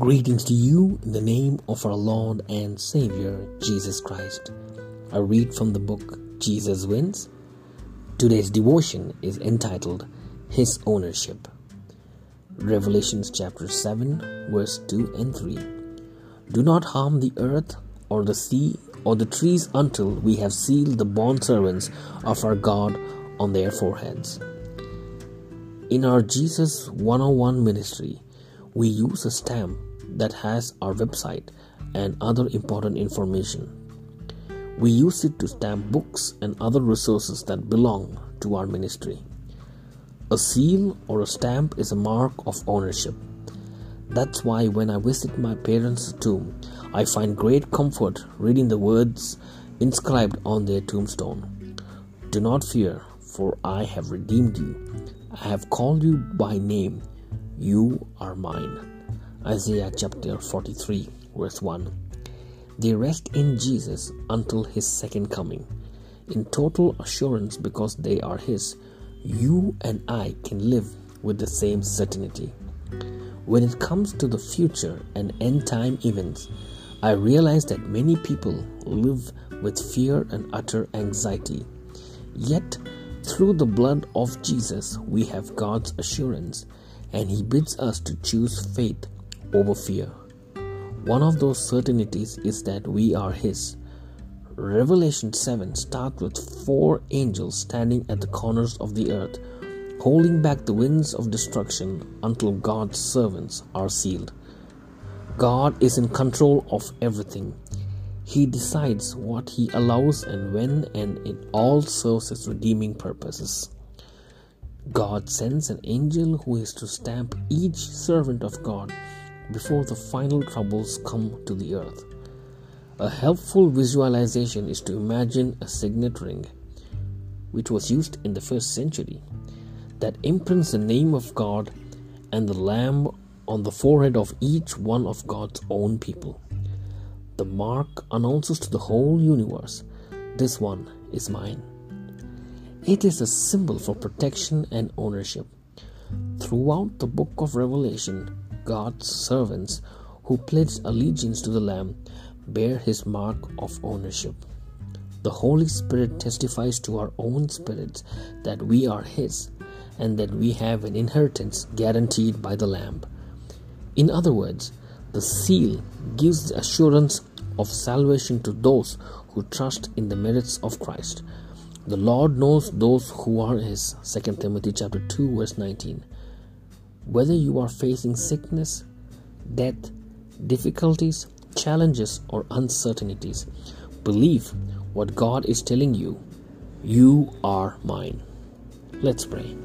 Greetings to you in the name of our Lord and Savior Jesus Christ. I read from the book Jesus Wins. Today's devotion is entitled His Ownership. Revelations chapter 7, verse 2 and 3. Do not harm the earth or the sea or the trees until we have sealed the bondservants of our God on their foreheads. In our Jesus 101 ministry, we use a stamp that has our website and other important information. We use it to stamp books and other resources that belong to our ministry. A seal or a stamp is a mark of ownership. That's why when I visit my parents' tomb, I find great comfort reading the words inscribed on their tombstone Do not fear, for I have redeemed you. I have called you by name. You are mine. Isaiah chapter 43, verse 1. They rest in Jesus until his second coming, in total assurance because they are his. You and I can live with the same certainty. When it comes to the future and end time events, I realize that many people live with fear and utter anxiety. Yet, through the blood of Jesus, we have God's assurance, and He bids us to choose faith over fear. One of those certainties is that we are His. Revelation 7 starts with four angels standing at the corners of the earth, holding back the winds of destruction until God's servants are sealed. God is in control of everything. He decides what he allows and when, and it all serves his redeeming purposes. God sends an angel who is to stamp each servant of God before the final troubles come to the earth. A helpful visualization is to imagine a signet ring, which was used in the first century, that imprints the name of God and the Lamb on the forehead of each one of God's own people. The mark announces to the whole universe this one is mine. It is a symbol for protection and ownership. Throughout the book of Revelation, God's servants who pledge allegiance to the Lamb bear his mark of ownership. The Holy Spirit testifies to our own spirits that we are His and that we have an inheritance guaranteed by the Lamb. In other words, the seal gives the assurance of salvation to those who trust in the merits of Christ. The Lord knows those who are his. 2 Timothy chapter 2 verse 19. Whether you are facing sickness, death, difficulties, challenges or uncertainties, believe what God is telling you. You are mine. Let's pray.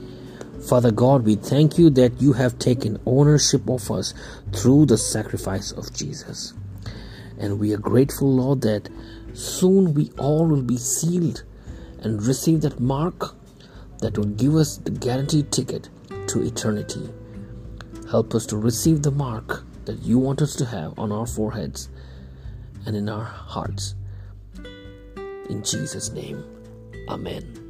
Father God, we thank you that you have taken ownership of us through the sacrifice of Jesus. And we are grateful, Lord, that soon we all will be sealed and receive that mark that will give us the guaranteed ticket to eternity. Help us to receive the mark that you want us to have on our foreheads and in our hearts. In Jesus' name, Amen.